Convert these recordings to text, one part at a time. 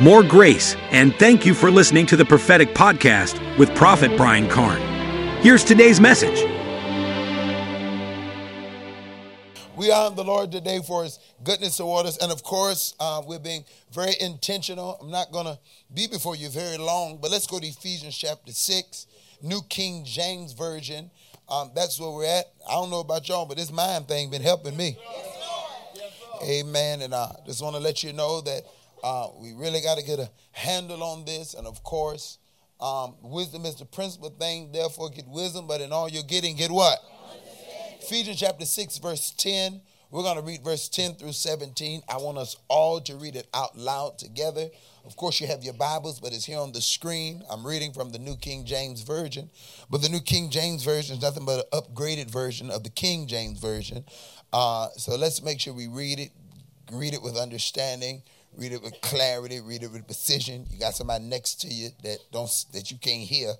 more grace, and thank you for listening to the Prophetic Podcast with Prophet Brian Carn. Here's today's message. We honor the Lord today for his goodness toward us. And of course, uh, we're being very intentional. I'm not going to be before you very long, but let's go to Ephesians chapter 6, New King James Version. Um, that's where we're at. I don't know about y'all, but this mind thing been helping me. Amen. And I just want to let you know that uh, we really got to get a handle on this. And of course, um, wisdom is the principal thing. Therefore, get wisdom. But in all you're getting, get what? Ephesians chapter 6, verse 10. We're going to read verse 10 through 17. I want us all to read it out loud together. Of course, you have your Bibles, but it's here on the screen. I'm reading from the New King James Version. But the New King James Version is nothing but an upgraded version of the King James Version. Uh, so let's make sure we read it, read it with understanding, read it with clarity, read it with precision. You got somebody next to you that don't that you can't hear.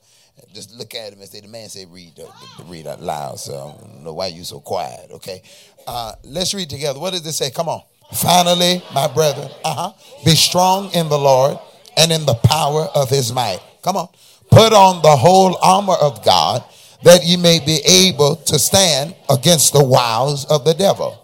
Just look at him and say, "The man said read, the read out loud." So I don't know why you so quiet. Okay, uh, let's read together. What does this say? Come on. Finally, my brethren, uh-huh, be strong in the Lord and in the power of His might. Come on, put on the whole armor of God that ye may be able to stand against the wiles of the devil.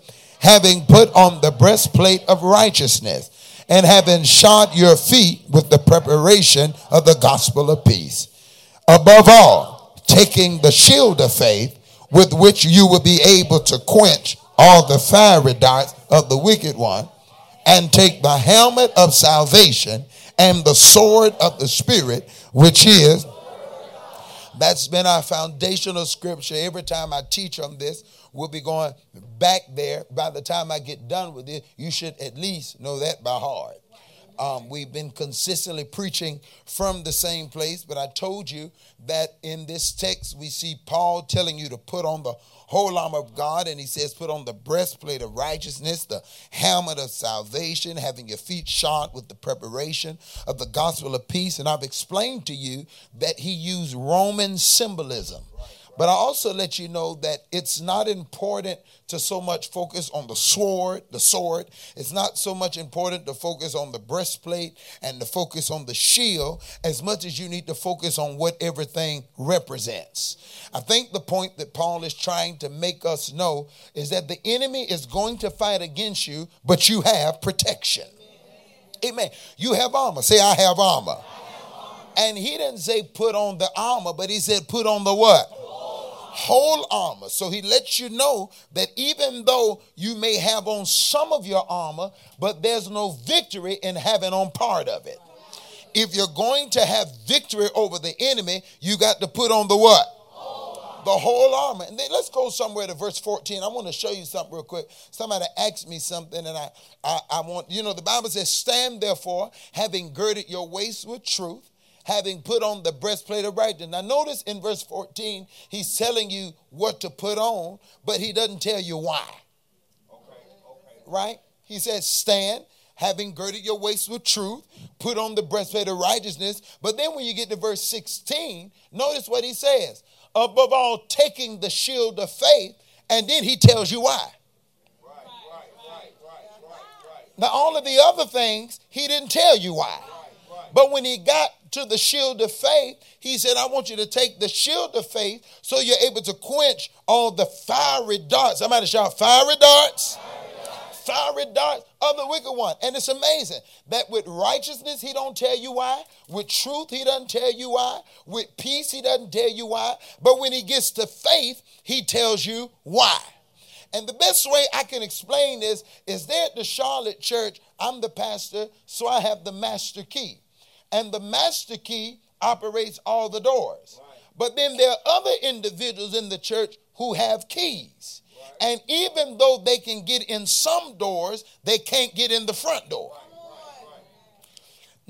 having put on the breastplate of righteousness, and having shod your feet with the preparation of the gospel of peace. Above all, taking the shield of faith, with which you will be able to quench all the fiery darts of the wicked one, and take the helmet of salvation and the sword of the Spirit, which is that's been our foundational scripture. Every time I teach on this, we'll be going back there. By the time I get done with it, you should at least know that by heart. Um, we've been consistently preaching from the same place, but I told you that in this text we see Paul telling you to put on the whole armor of God, and he says, put on the breastplate of righteousness, the helmet of salvation, having your feet shod with the preparation of the gospel of peace. And I've explained to you that he used Roman symbolism. But I also let you know that it's not important to so much focus on the sword, the sword. It's not so much important to focus on the breastplate and to focus on the shield as much as you need to focus on what everything represents. I think the point that Paul is trying to make us know is that the enemy is going to fight against you, but you have protection. Amen. You have armor. Say, I have armor. And he didn't say put on the armor, but he said put on the what? Whole armor. So he lets you know that even though you may have on some of your armor, but there's no victory in having on part of it. If you're going to have victory over the enemy, you got to put on the what? the whole armor. And then let's go somewhere to verse 14. I want to show you something real quick. Somebody asked me something, and I, I, I want, you know, the Bible says, Stand therefore, having girded your waist with truth, having put on the breastplate of righteousness. Now, notice in verse 14, he's telling you what to put on, but he doesn't tell you why. Okay, okay. Right? He says, Stand, having girded your waist with truth, put on the breastplate of righteousness. But then when you get to verse 16, notice what he says. Above all, taking the shield of faith, and then he tells you why. Now, all of the other things, he didn't tell you why. But when he got to the shield of faith, he said, I want you to take the shield of faith so you're able to quench all the fiery darts. I'm going Somebody shout, fiery darts. Fiery darts of the wicked one. And it's amazing that with righteousness, he don't tell you why. With truth, he doesn't tell you why. With peace, he doesn't tell you why. But when he gets to faith, he tells you why. And the best way I can explain this is there at the Charlotte church, I'm the pastor, so I have the master key and the master key operates all the doors. Right. But then there are other individuals in the church who have keys. Right. And even though they can get in some doors, they can't get in the front door. Right.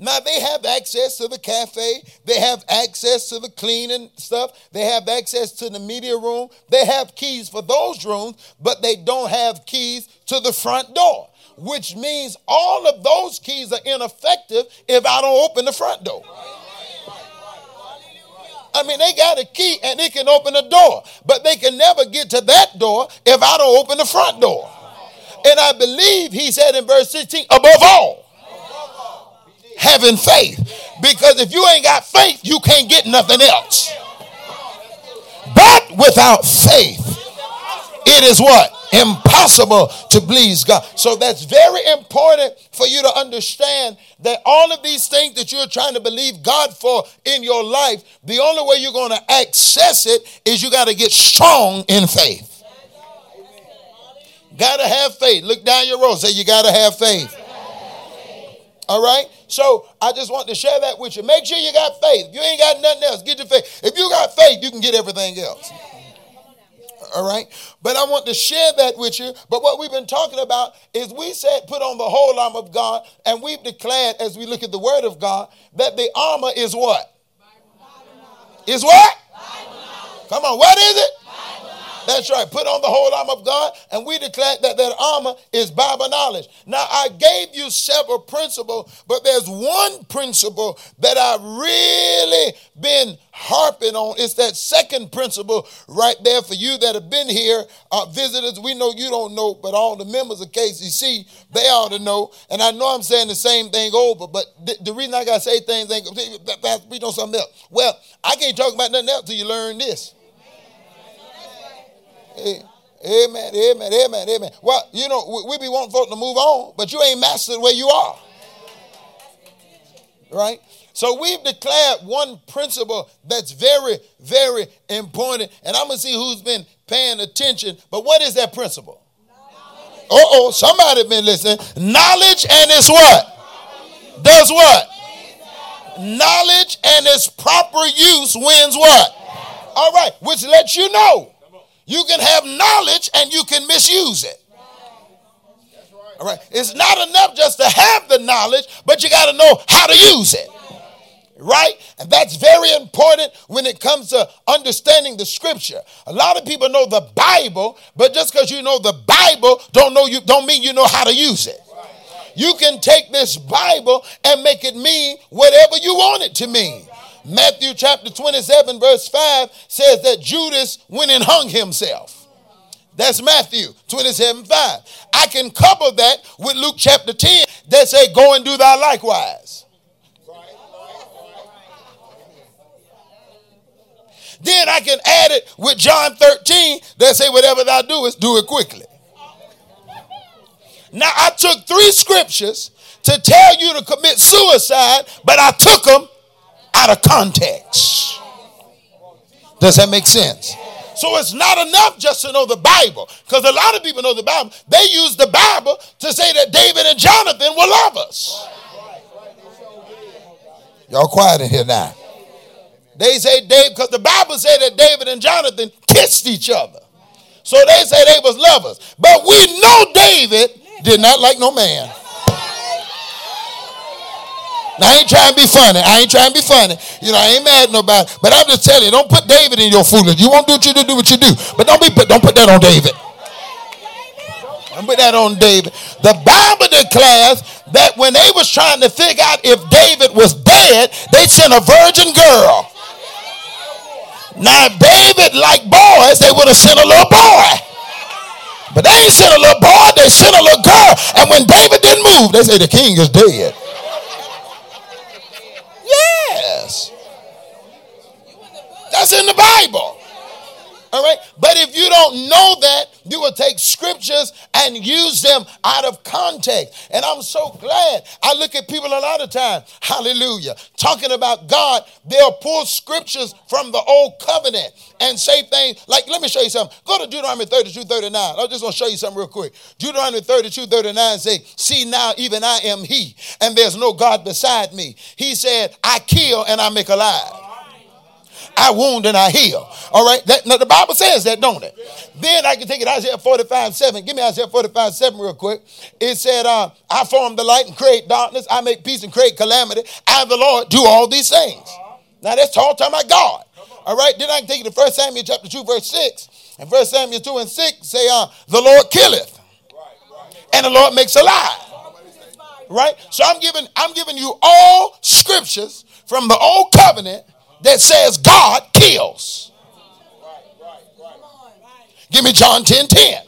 Now they have access to the cafe, they have access to the cleaning stuff, they have access to the media room, they have keys for those rooms, but they don't have keys to the front door, which means all of those keys are ineffective if I don't open the front door. I mean, they got a key and they can open a door, but they can never get to that door if I don't open the front door. And I believe he said in verse 16, above all, having faith. Because if you ain't got faith, you can't get nothing else. But without faith, it is what? Impossible to please God. So that's very important for you to understand that all of these things that you're trying to believe God for in your life, the only way you're going to access it is you got to get strong in faith. Got to have faith. Look down your road. Say, you got to have faith. All right? So I just want to share that with you. Make sure you got faith. If you ain't got nothing else, get your faith. If you got faith, you can get everything else. All right? But I want to share that with you. But what we've been talking about is we said put on the whole armor of God, and we've declared as we look at the word of God that the armor is what? Is what? Come on, what is it? That's right. Put on the whole armor of God, and we declare that that armor is Bible knowledge. Now, I gave you several principles, but there's one principle that I've really been harping on. It's that second principle right there for you that have been here, uh, visitors. We know you don't know, but all the members of KCC, they ought to know. And I know I'm saying the same thing over, but th- the reason I got to say things ain't, we know something else. Well, I can't talk about nothing else till you learn this. Amen, amen, amen, amen. Well, you know, we be wanting folks to move on, but you ain't mastered where you are. Right? So we've declared one principle that's very, very important. And I'm going to see who's been paying attention. But what is that principle? Uh oh, somebody been listening. Knowledge and its what? Does what? Knowledge and its proper use wins what? All right, which lets you know you can have knowledge and you can misuse it. All right. It's not enough just to have the knowledge, but you got to know how to use it. Right? And that's very important when it comes to understanding the scripture. A lot of people know the Bible, but just because you know the Bible don't know you don't mean you know how to use it. You can take this Bible and make it mean whatever you want it to mean. Matthew chapter 27, verse 5 says that Judas went and hung himself. That's Matthew 27, 5. I can couple that with Luke chapter 10 that say, Go and do thou likewise. Then I can add it with John 13 that say, Whatever thou doest, do it quickly. Now, I took three scriptures to tell you to commit suicide, but I took them out of context. Does that make sense? So it's not enough just to know the Bible, because a lot of people know the Bible. They use the Bible to say that David and Jonathan were lovers. Y'all quiet in here now. They say David, because the Bible said that David and Jonathan kissed each other. So they say they was lovers. But we know David did not like no man. Now, I ain't trying to be funny. I ain't trying to be funny. You know, I ain't mad at nobody. But I'm just telling you, don't put David in your foolishness. You want to do what you do, do what you do. But don't be don't put that on David. Don't put that on David. The Bible declares that when they was trying to figure out if David was dead, they sent a virgin girl. Now, David liked boys, they would have sent a little boy. But they ain't sent a little boy, they sent a little girl. And when David didn't move, they say the king is dead. Yes. That's in the Bible. All right. But if you don't know that, you will take scriptures and use them out of context. And I'm so glad. I look at people a lot of times, hallelujah, talking about God. They'll pull scriptures from the old covenant and say things like, let me show you something. Go to Deuteronomy 32, 39. I just want to show you something real quick. Deuteronomy 32, 39 say, See now, even I am he, and there's no God beside me. He said, I kill and I make alive. I wound and I heal. All right. That, now the Bible says that, don't it? Then I can take it Isaiah 45, 7. Give me Isaiah 45, 7 real quick. It said, uh, I form the light and create darkness. I make peace and create calamity. I, the Lord, do all these things. Now that's all talking about God. All right. Then I can take it to 1 Samuel chapter 2, verse 6. And 1 Samuel 2 and 6 say, uh, the Lord killeth. And the Lord makes alive. Right? So I'm giving, I'm giving you all scriptures from the old covenant that says God kills. Give me John 10 10.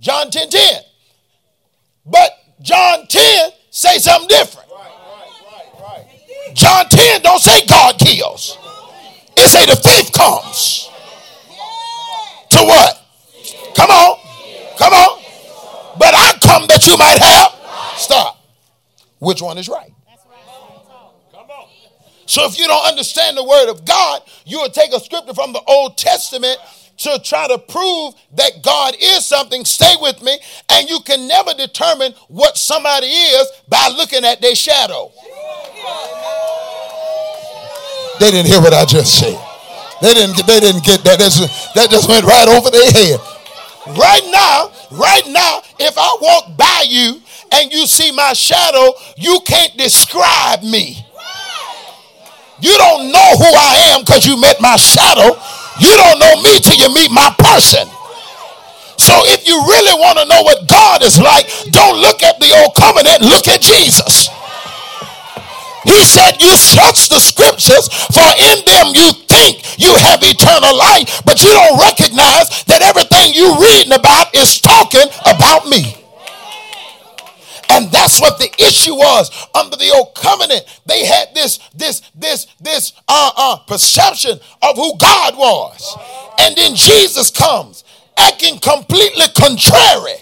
John 10 10. But John 10 say something different. John 10 don't say God kills. It say the thief comes. To what? Come on. Come on. But I come that you might have. Stop. Which one is right? So if you don't understand the word of God, you will take a scripture from the Old Testament to try to prove that God is something. Stay with me. And you can never determine what somebody is by looking at their shadow. They didn't hear what I just said. They didn't they didn't get that. That's, that just went right over their head. Right now, right now, if I walk by you and you see my shadow, you can't describe me. You don't know who I am because you met my shadow. You don't know me till you meet my person. So if you really want to know what God is like, don't look at the old covenant, look at Jesus. He said, You search the scriptures, for in them you think you have eternal life, but you don't recognize that everything you're reading about is talking about me. And that's what the issue was under the old covenant. They had this, this, this, this uh, uh, perception of who God was. And then Jesus comes acting completely contrary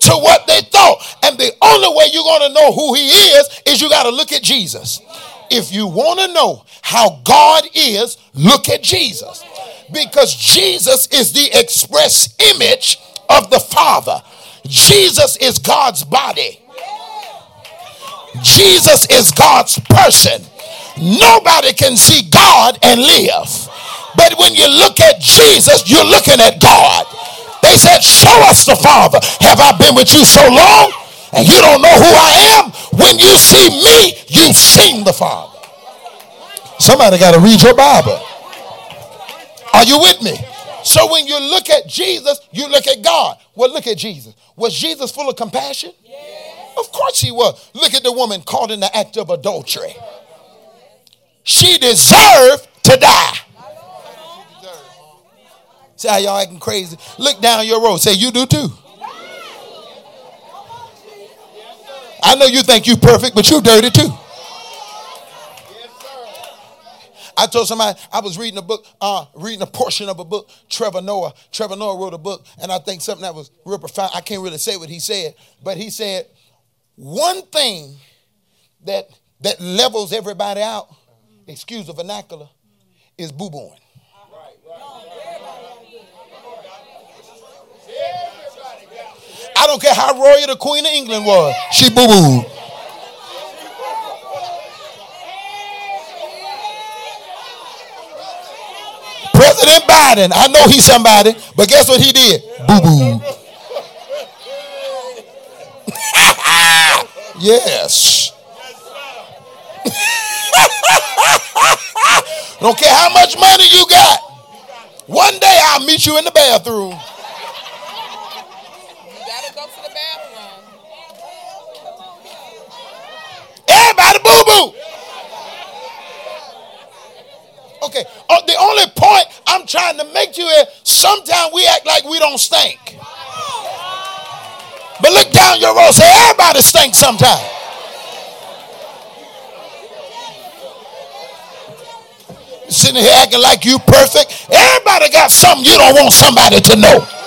to what they thought. And the only way you're going to know who he is is you got to look at Jesus. If you want to know how God is, look at Jesus. Because Jesus is the express image of the Father. Jesus is God's body. Jesus is God's person. Nobody can see God and live. But when you look at Jesus, you're looking at God. They said, Show us the Father. Have I been with you so long? And you don't know who I am? When you see me, you've seen the Father. Somebody got to read your Bible. Are you with me? So when you look at Jesus, you look at God. Well, look at Jesus. Was Jesus full of compassion? Yes. Of course he was. Look at the woman caught in the act of adultery. She deserved to die. See how y'all acting crazy? Look down your road. Say, you do too. I know you think you're perfect, but you're dirty too. I told somebody I was reading a book, uh, reading a portion of a book. Trevor Noah. Trevor Noah wrote a book, and I think something that was real profound. I can't really say what he said, but he said one thing that that levels everybody out, excuse the vernacular, is boo booing. I don't care how royal the Queen of England was, she boo booed. President Biden, I know he's somebody, but guess what he did? Boo boo. yes. Don't care how much money you got. One day I'll meet you in the bathroom. You gotta go to the bathroom. Everybody boo boo. Okay, uh, the only point I'm trying to make to you is sometimes we act like we don't stink. But look down your road, say everybody stinks sometimes. Sitting here acting like you perfect. Everybody got something you don't want somebody to know.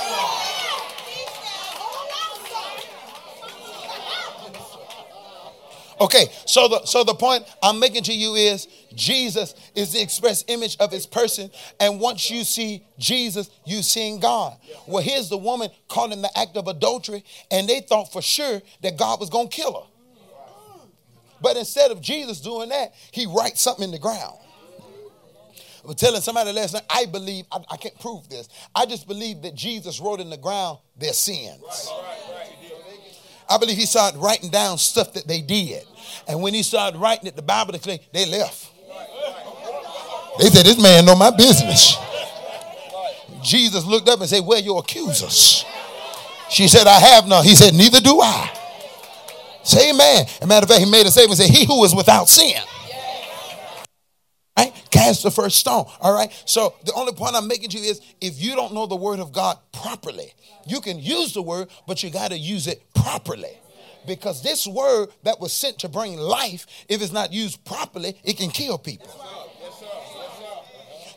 Okay, so the so the point I'm making to you is Jesus is the express image of his person, and once you see Jesus, you seeing God. Well, here's the woman caught in the act of adultery, and they thought for sure that God was gonna kill her. But instead of Jesus doing that, he writes something in the ground. was telling somebody last night, I believe, I, I can't prove this. I just believe that Jesus wrote in the ground their sins. I believe he started writing down stuff that they did. And when he started writing it, the Bible declared they left. They said, This man know my business. Jesus looked up and said, Where your accusers? She said, I have none. He said, Neither do I. Say amen. As a matter of fact, he made a statement and said, He who is without sin. Cast the first stone. All right. So the only point I'm making to you is if you don't know the word of God properly, you can use the word, but you got to use it properly. Because this word that was sent to bring life, if it's not used properly, it can kill people.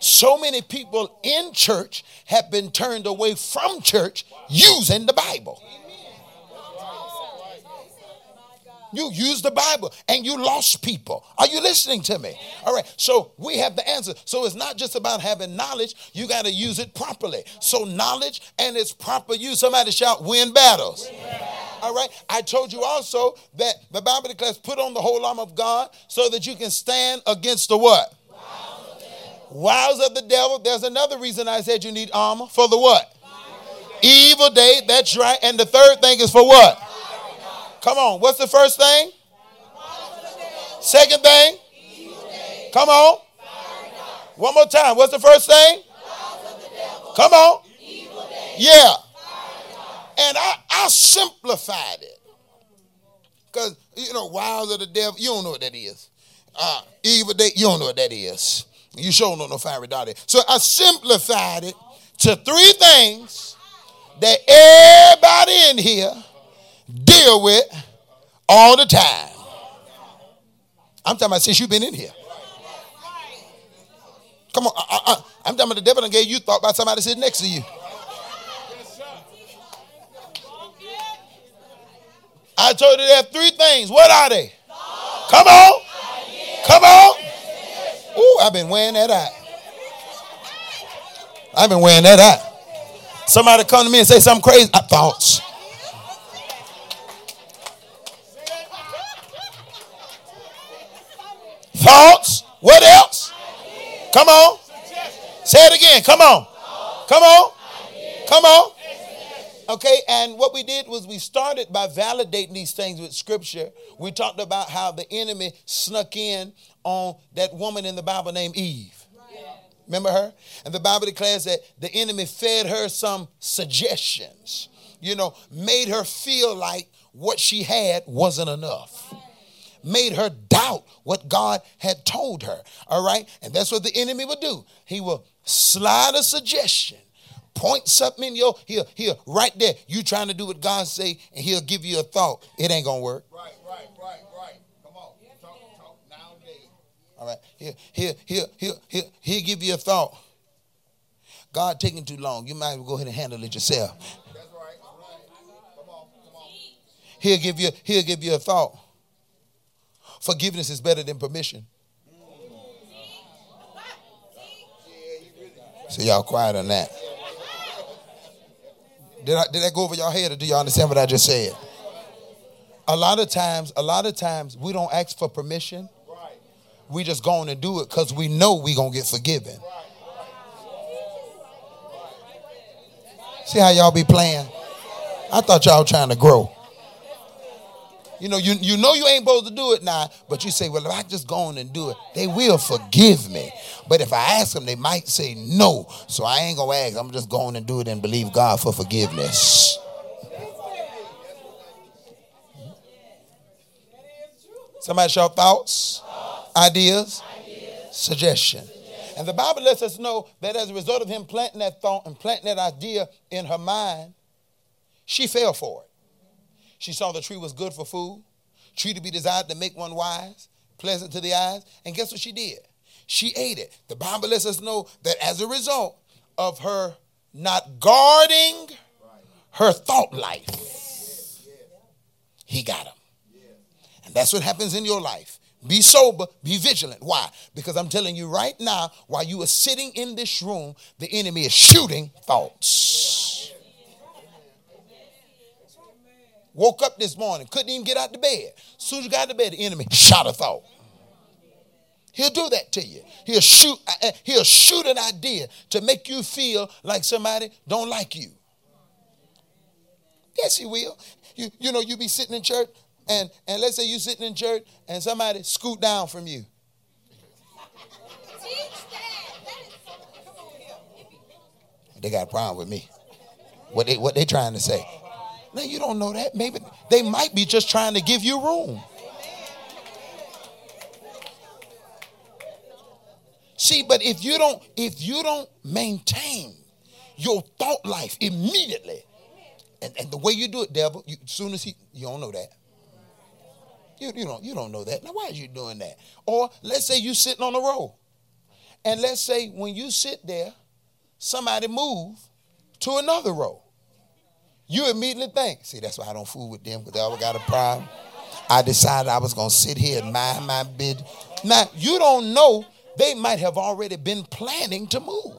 So many people in church have been turned away from church using the Bible. You use the Bible and you lost people. Are you listening to me? All right. So we have the answer. So it's not just about having knowledge, you got to use it properly. So knowledge and its proper use. Somebody shout, win battles. All right. I told you also that the Bible declares put on the whole arm of God so that you can stand against the what? Wiles of the devil. There's another reason I said you need armor for the what? Evil day. That's right. And the third thing is for what? Come on. What's the first thing? Second thing? Come on. One more time. What's the first thing? Come on. Yeah. And I, I simplified it. Because, you know, wiles of the devil, you don't know what that is. Uh, evil day, you don't know what that is. You sure don't know fiery dart. So I simplified it to three things that everybody in here deal with all the time. I'm talking about since you've been in here. Come on, uh, uh, uh, I, am talking about the devil and gave you thought about somebody sitting next to you. I told you there are three things. What are they? Come on. Come on. Ooh, I've been wearing that out. I've been wearing that out. Somebody come to me and say something crazy. I thoughts. Thoughts. What else? Come on. Say it again. Come on. Come on. Come on. Okay, and what we did was we started by validating these things with scripture. We talked about how the enemy snuck in on that woman in the Bible named Eve. Remember her? And the Bible declares that the enemy fed her some suggestions, you know, made her feel like what she had wasn't enough made her doubt what God had told her. All right? And that's what the enemy would do. He will slide a suggestion, point something in your here, here, right there. You trying to do what God say, and he'll give you a thought. It ain't gonna work. Right, right, right, right. Come on. Talk, talk nowadays. All right. Here, here, here, here, here, he'll give you a thought. God taking too long. You might as well go ahead and handle it yourself. That's right. Come on, come on. He'll give you, he'll give you a thought. Forgiveness is better than permission. So y'all quiet on that. Did I did that go over y'all head or do y'all understand what I just said? A lot of times, a lot of times we don't ask for permission. We just go on and do it because we know we gonna get forgiven. See how y'all be playing? I thought y'all trying to grow. You know, you, you know you ain't supposed to do it now, but you say, well, if I just go on and do it, they will forgive me. But if I ask them, they might say no. So I ain't going to ask. I'm just going and do it and believe God for forgiveness. Somebody shout thoughts, ideas, suggestion. And the Bible lets us know that as a result of him planting that thought and planting that idea in her mind, she fell for it. She saw the tree was good for food, tree to be desired to make one wise, pleasant to the eyes. And guess what she did? She ate it. The Bible lets us know that as a result of her not guarding her thought life, he got him. And that's what happens in your life. Be sober, be vigilant. Why? Because I'm telling you right now, while you are sitting in this room, the enemy is shooting thoughts. Woke up this morning, couldn't even get out of bed. As soon as you got out of bed, the enemy shot a thought. He'll do that to you. He'll shoot, uh, uh, he'll shoot an idea to make you feel like somebody don't like you. Yes, he will. You, you know, you be sitting in church, and, and let's say you sitting in church and somebody scoot down from you. They got a problem with me. What they what they trying to say? No, you don't know that. Maybe they might be just trying to give you room. See, but if you don't, if you don't maintain your thought life immediately, and, and the way you do it, devil, you, as soon as he, you don't know that. You, you don't you don't know that. Now why are you doing that? Or let's say you sitting on a row, and let's say when you sit there, somebody move to another row. You immediately think, see, that's why I don't fool with them because they always got a problem. I decided I was gonna sit here and mind my bid. Now you don't know they might have already been planning to move.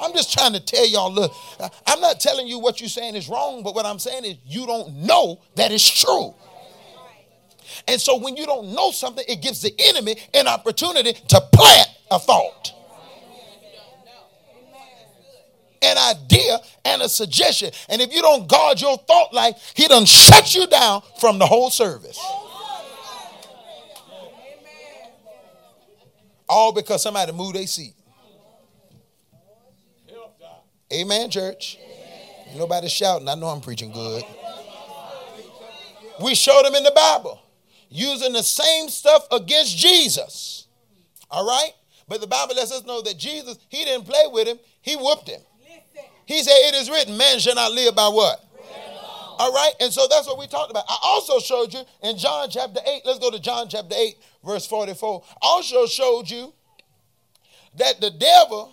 I'm just trying to tell y'all, look, I'm not telling you what you're saying is wrong, but what I'm saying is you don't know that it's true. And so when you don't know something, it gives the enemy an opportunity to plant a thought, an idea, and a suggestion. And if you don't guard your thought life, he done shut you down from the whole service. All because somebody moved their seat. Amen, church. Nobody shouting. I know I'm preaching good. We showed them in the Bible using the same stuff against Jesus. All right? But the Bible lets us know that Jesus, he didn't play with him, he whooped him. He said, It is written, man shall not live by what? All right, and so that's what we talked about. I also showed you in John chapter 8, let's go to John chapter 8, verse 44. Also showed you that the devil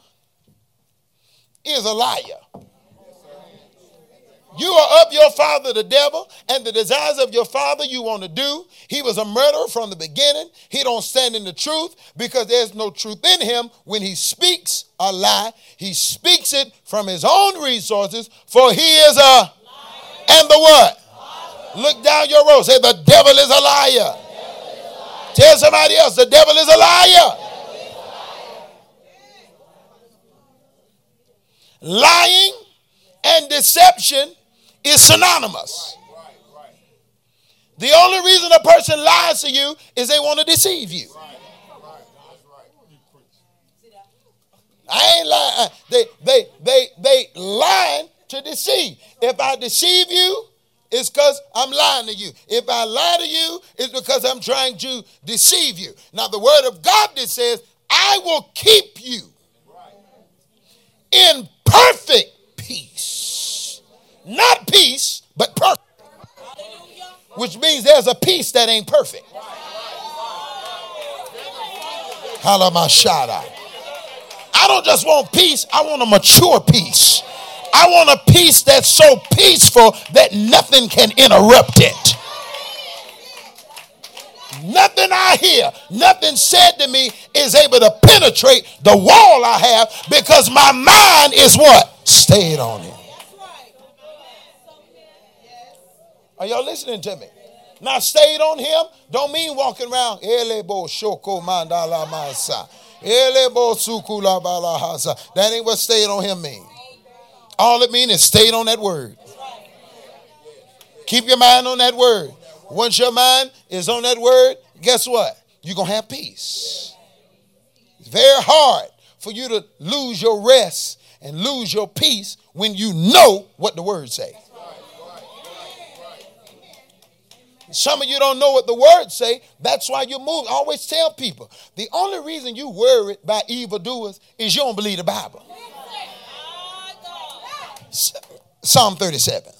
is a liar. You are of your father, the devil, and the desires of your father you want to do. He was a murderer from the beginning. He don't stand in the truth because there's no truth in him. When he speaks a lie, he speaks it from his own resources, for he is a liar. and the what? Liar. Look down your row. Say the devil. Is a liar. Tell somebody else the devil is a liar. Lying and deception is synonymous. The only reason a person lies to you is they want to deceive you. I ain't lying. Uh, they they they they lying to deceive. If I deceive you, it's because I'm lying to you. If I lie to you, it's because I'm trying to deceive you. Now the word of God that says, I will keep you in perfect peace. Not peace, but perfect. Which means there's a peace that ain't perfect. Halamashada. I don't just want peace, I want a mature peace. I want a peace that's so peaceful that nothing can interrupt it. Nothing I hear, nothing said to me is able to penetrate the wall I have because my mind is what? Stayed on him. Are y'all listening to me? Now, stayed on him don't mean walking around. That ain't what stayed on him mean. All it means is stayed on that word. Keep your mind on that word. Once your mind is on that word, guess what? You're going to have peace. It's very hard for you to lose your rest and lose your peace when you know what the word say. Some of you don't know what the words say. That's why you move. I always tell people the only reason you worried by evildoers is you don't believe the Bible. Psalm 37.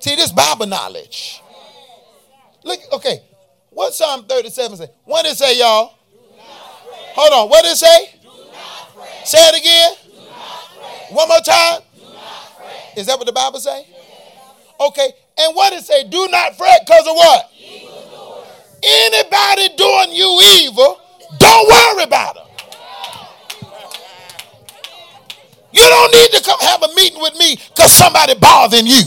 See, this Bible knowledge. Look, okay. What Psalm 37 say? What did it say, y'all? Hold on. What did it say? Say it again. One more time. Is that what the Bible say? Okay. And what it say? Do not fret because of what? Anybody doing you evil, don't worry about them. You don't need to come have a meeting with me because somebody bothering you.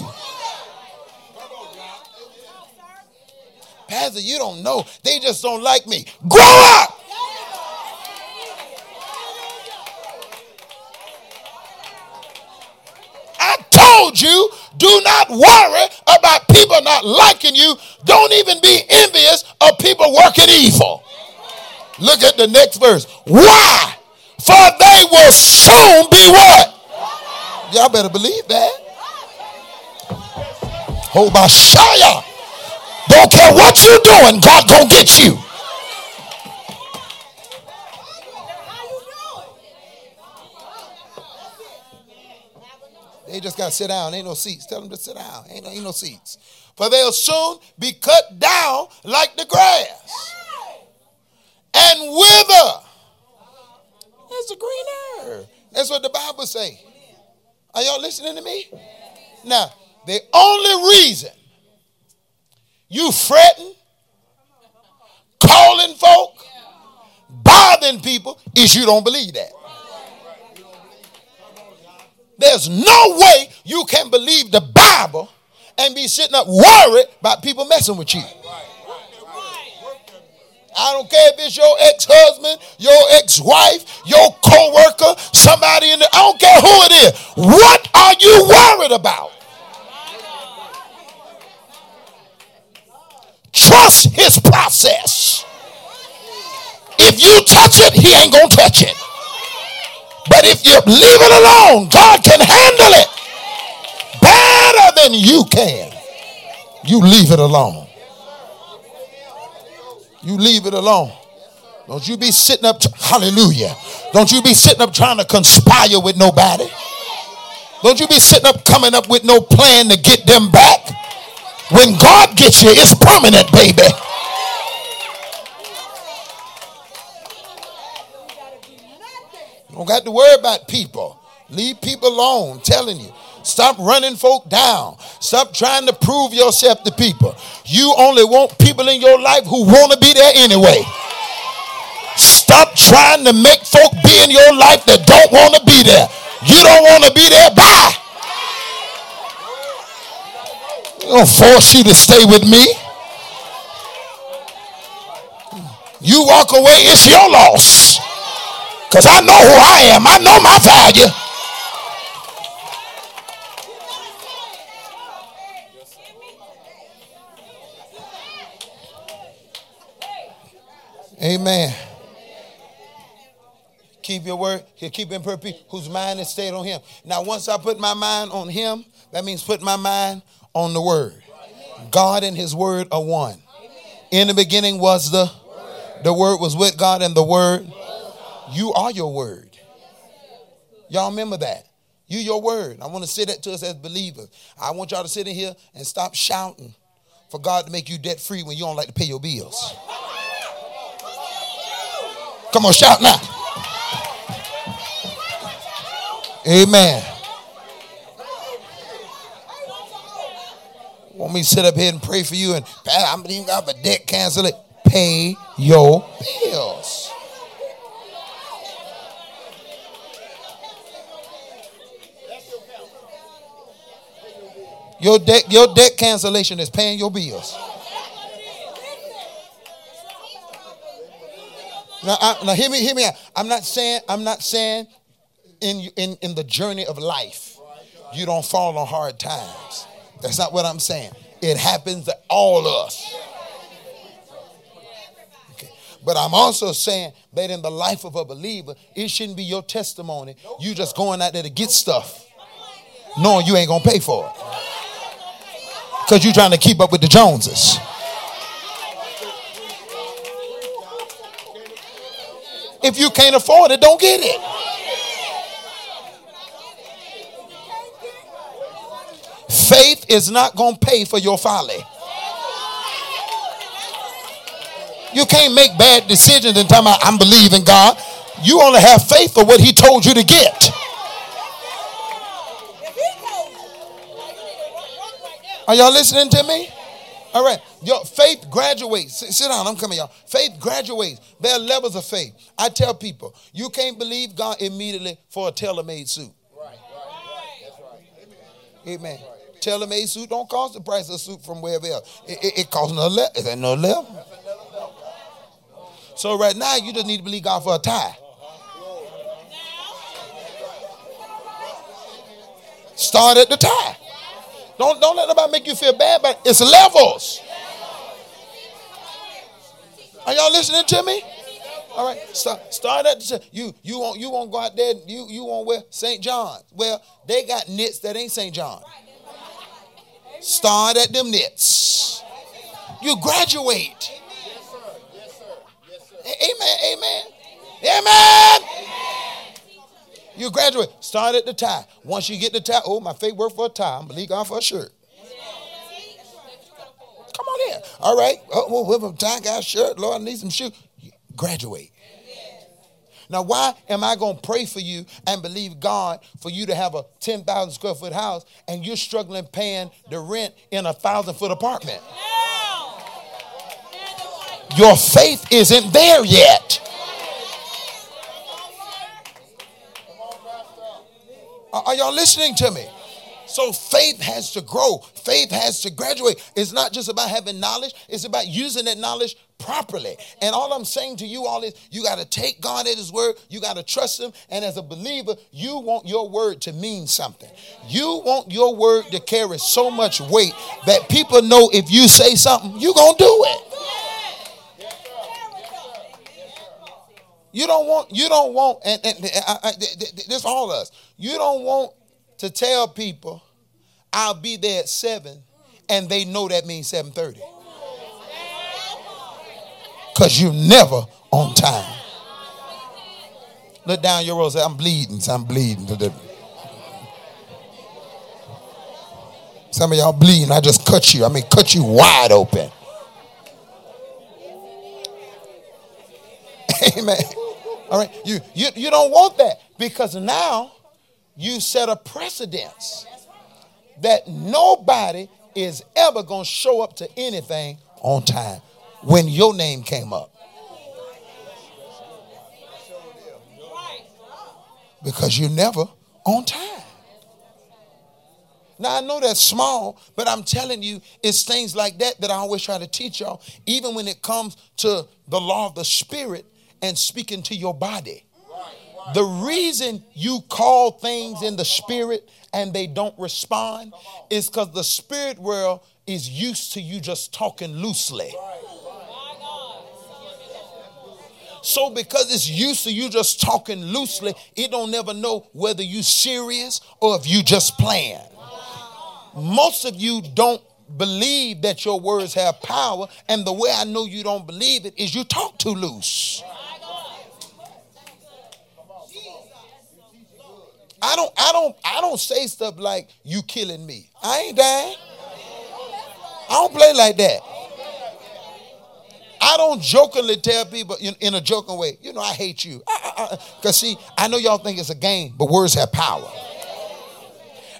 Pastor, you don't know. They just don't like me. Grow up. I told you, do not worry about people not liking you. Don't even be envious of people working evil. Look at the next verse. Why? For they will soon be what? Y'all better believe that. Hold my shaya. Don't care what you're doing, God gonna get you. They just got to sit down. Ain't no seats. Tell them to sit down. Ain't no, ain't no seats. For they'll soon be cut down like the grass and wither. That's a green. That's what the Bible say. Are y'all listening to me? Now, the only reason you fretting, calling folk, bothering people is you don't believe that. There's no way you can believe the Bible and be sitting up worried about people messing with you. I don't care if it's your ex-husband, your ex-wife, your co-worker, somebody in the I don't care who it is. What are you worried about? Trust his process. If you touch it, he ain't gonna touch it. But if you leave it alone, God can handle it better than you can. You leave it alone. You leave it alone. Don't you be sitting up, hallelujah. Don't you be sitting up trying to conspire with nobody. Don't you be sitting up coming up with no plan to get them back. When God gets you, it's permanent, baby. Don't got to worry about people. Leave people alone. I'm telling you. Stop running folk down. Stop trying to prove yourself to people. You only want people in your life who want to be there anyway. Stop trying to make folk be in your life that don't want to be there. You don't want to be there. Bye. I don't force you to stay with me. You walk away, it's your loss. Because I know who I am. I know my value. Amen. Keep your word. He'll keep in perfect whose mind is stayed on him. Now, once I put my mind on him, that means put my mind on the word. God and his word are one. In the beginning was the the word was with God and the word. You are your word. Y'all remember that. You your word. I want to say that to us as believers. I want y'all to sit in here and stop shouting for God to make you debt free when you don't like to pay your bills. Come on, shout now. Amen. Want me to sit up here and pray for you and I'm even got a debt cancel it. Pay your bills. Your debt, your debt cancellation is paying your bills. Now, I, now hear me, hear me out. I'm not saying, I'm not saying in, in, in the journey of life, you don't fall on hard times. That's not what I'm saying. It happens to all of us. Okay. But I'm also saying that in the life of a believer, it shouldn't be your testimony. You just going out there to get stuff, knowing you ain't gonna pay for it. Because you're trying to keep up with the Joneses. If you can't afford it, don't get it. Faith is not going to pay for your folly. You can't make bad decisions and tell me I'm believing God. You only have faith for what He told you to get. Are y'all listening to me? All right. Your faith graduates. Sit down. I'm coming, y'all. Faith graduates. There are levels of faith. I tell people, you can't believe God immediately for a tailor-made suit. Right, right, right. That's right. Amen. Amen. tailor-made suit don't cost the price of a suit from wherever else. It, it, it costs another level. Is that another level? So right now, you just need to believe God for a tie. Start at the tie. Don't, don't let nobody make you feel bad, but it's levels. Are y'all listening to me? All right, start, start at the you you won't you won't go out there you you won't wear St. John. Well, they got knits that ain't St. John. Start at them knits. You graduate. Amen. Amen. Amen. You graduate. Start at the tie. Once you get the tie, oh, my faith work for a tie. I'm believe God for a shirt. Come on in. All right. Oh, well, with a tie, got a shirt. Lord, I need some shoes. Graduate. Now, why am I going to pray for you and believe God for you to have a 10,000 square foot house and you're struggling paying the rent in a thousand foot apartment? Your faith isn't there yet. Are y'all listening to me? So faith has to grow. Faith has to graduate. It's not just about having knowledge, it's about using that knowledge properly. And all I'm saying to you all is you got to take God at his word. You got to trust him. And as a believer, you want your word to mean something. You want your word to carry so much weight that people know if you say something, you're going to do it. You don't want, you don't want, and, and, and I, I, this all us. You don't want to tell people I'll be there at seven, and they know that means seven thirty. Cause you're never on time. Look down your road. I'm bleeding. I'm bleeding. Some of y'all bleeding. I just cut you. I mean, cut you wide open. Amen. All right. You, you, you don't want that because now you set a precedence that nobody is ever going to show up to anything on time when your name came up. Because you're never on time. Now I know that's small, but I'm telling you, it's things like that that I always try to teach y'all, even when it comes to the law of the spirit and speaking to your body. The reason you call things in the spirit and they don't respond is because the spirit world is used to you just talking loosely. So because it's used to you just talking loosely, it don't never know whether you serious or if you just playing. Most of you don't believe that your words have power, and the way I know you don't believe it is you talk too loose. I don't, I don't, I don't say stuff like you killing me. I ain't dying. I don't play like that. I don't jokingly tell people in, in a joking way, you know, I hate you. Uh, uh, uh, because see, I know y'all think it's a game, but words have power.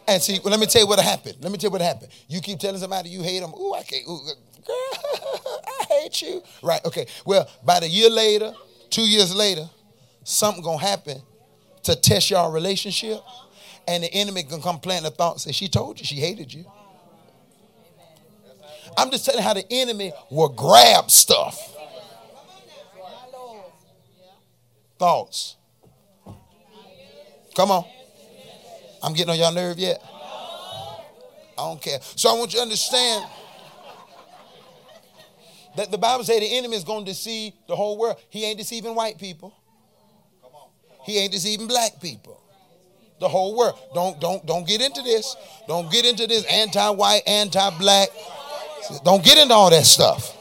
And see, well, let me tell you what happened. Let me tell you what happened. You keep telling somebody you hate them. Ooh, I can't. Ooh, girl, I hate you. Right, okay. Well, about a year later, two years later, something gonna happen to test your relationship. And the enemy can come plant a thought say, She told you she hated you. I'm just telling how the enemy will grab stuff. Thoughts. Come on. I'm getting on y'all nerve yet? I don't care. So I want you to understand that the Bible says the enemy is going to deceive the whole world. He ain't deceiving white people. He ain't deceiving black people. The whole world. Don't don't don't get into this. Don't get into this anti-white, anti-black. Don't get into all that stuff.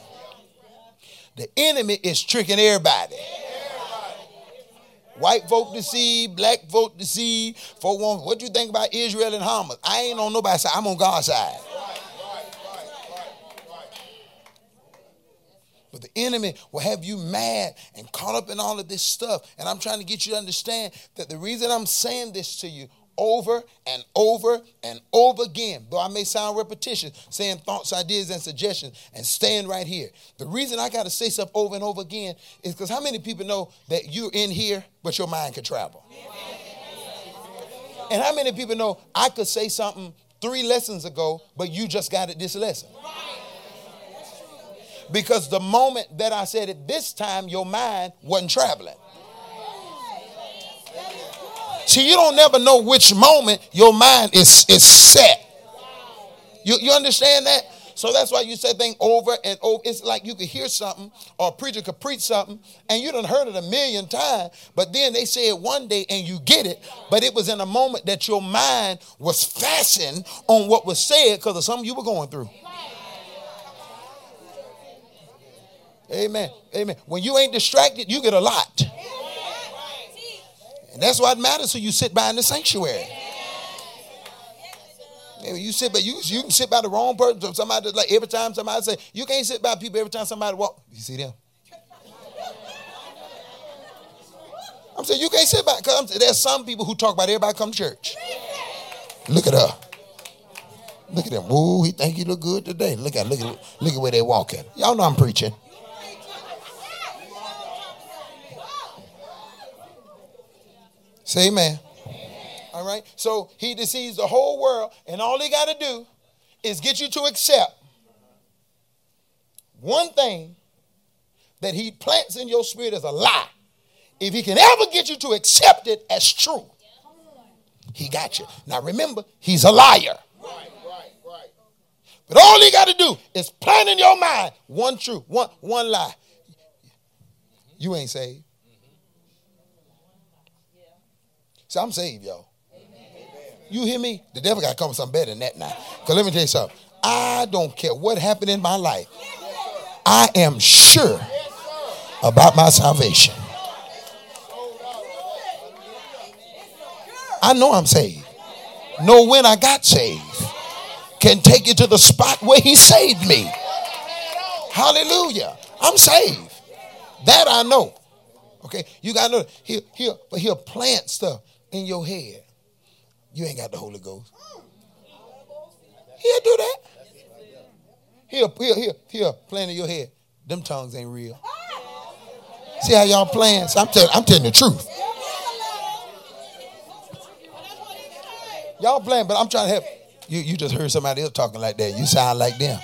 The enemy is tricking everybody. White folk deceive, black folk deceive. For want, what do you think about Israel and Hamas? I ain't on nobody's side. I'm on God's side. The enemy will have you mad and caught up in all of this stuff. And I'm trying to get you to understand that the reason I'm saying this to you over and over and over again, though I may sound repetitious, saying thoughts, ideas, and suggestions, and staying right here. The reason I got to say stuff over and over again is because how many people know that you're in here, but your mind can travel? And how many people know I could say something three lessons ago, but you just got it this lesson. Because the moment that I said it this time, your mind wasn't traveling. See, you don't never know which moment your mind is, is set. You, you understand that? So that's why you say things over and over. It's like you could hear something or a preacher could preach something and you done heard it a million times, but then they say it one day and you get it, but it was in a moment that your mind was fastened on what was said because of something you were going through. Amen. Amen. When you ain't distracted, you get a lot. And that's why it matters who you sit by in the sanctuary. You sit by you, you can sit by the wrong person. Somebody like every time somebody say you can't sit by people every time somebody walk. You see them? I'm saying you can't sit by because there's some people who talk about everybody come to church. Look at her. Look at them. Ooh, he think he look good today. Look at look at look at where they walking. Y'all know I'm preaching. Say amen. All right. So he deceives the whole world, and all he got to do is get you to accept one thing that he plants in your spirit as a lie. If he can ever get you to accept it as true, he got you. Now remember, he's a liar. Right, right, right. But all he got to do is plant in your mind one truth, one, one lie. You ain't saved. See, I'm saved, y'all. You hear me? The devil got to come with something better than that now. Because let me tell you something. I don't care what happened in my life. I am sure about my salvation. I know I'm saved. Know when I got saved. Can take you to the spot where he saved me. Hallelujah. I'm saved. That I know. Okay, you gotta know he'll, he'll, but he'll plant stuff in your head. You ain't got the Holy Ghost. He'll do that. He'll, he'll, he'll, he'll plant in your head. Them tongues ain't real. See how y'all playing? So I'm, tell, I'm telling the truth. Y'all playing, but I'm trying to help. You, you just heard somebody else talking like that. You sound like them.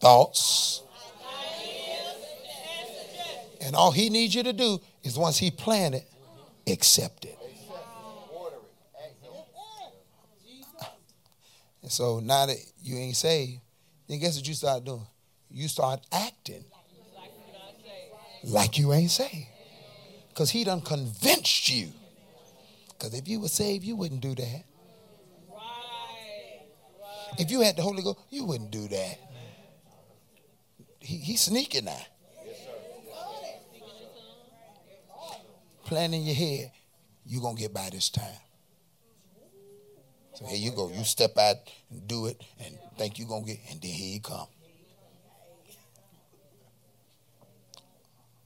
Thoughts. And all he needs you to do is once he planted, accept it. And so now that you ain't saved, then guess what you start doing? You start acting like you ain't saved. Because he done convinced you. Because if you were saved, you wouldn't do that. If you had the Holy Ghost, you wouldn't do that. He, he's sneaking now. Plan in your head, you're going to get by this time. So here you go. You step out and do it and think you're going to get, and then here you come.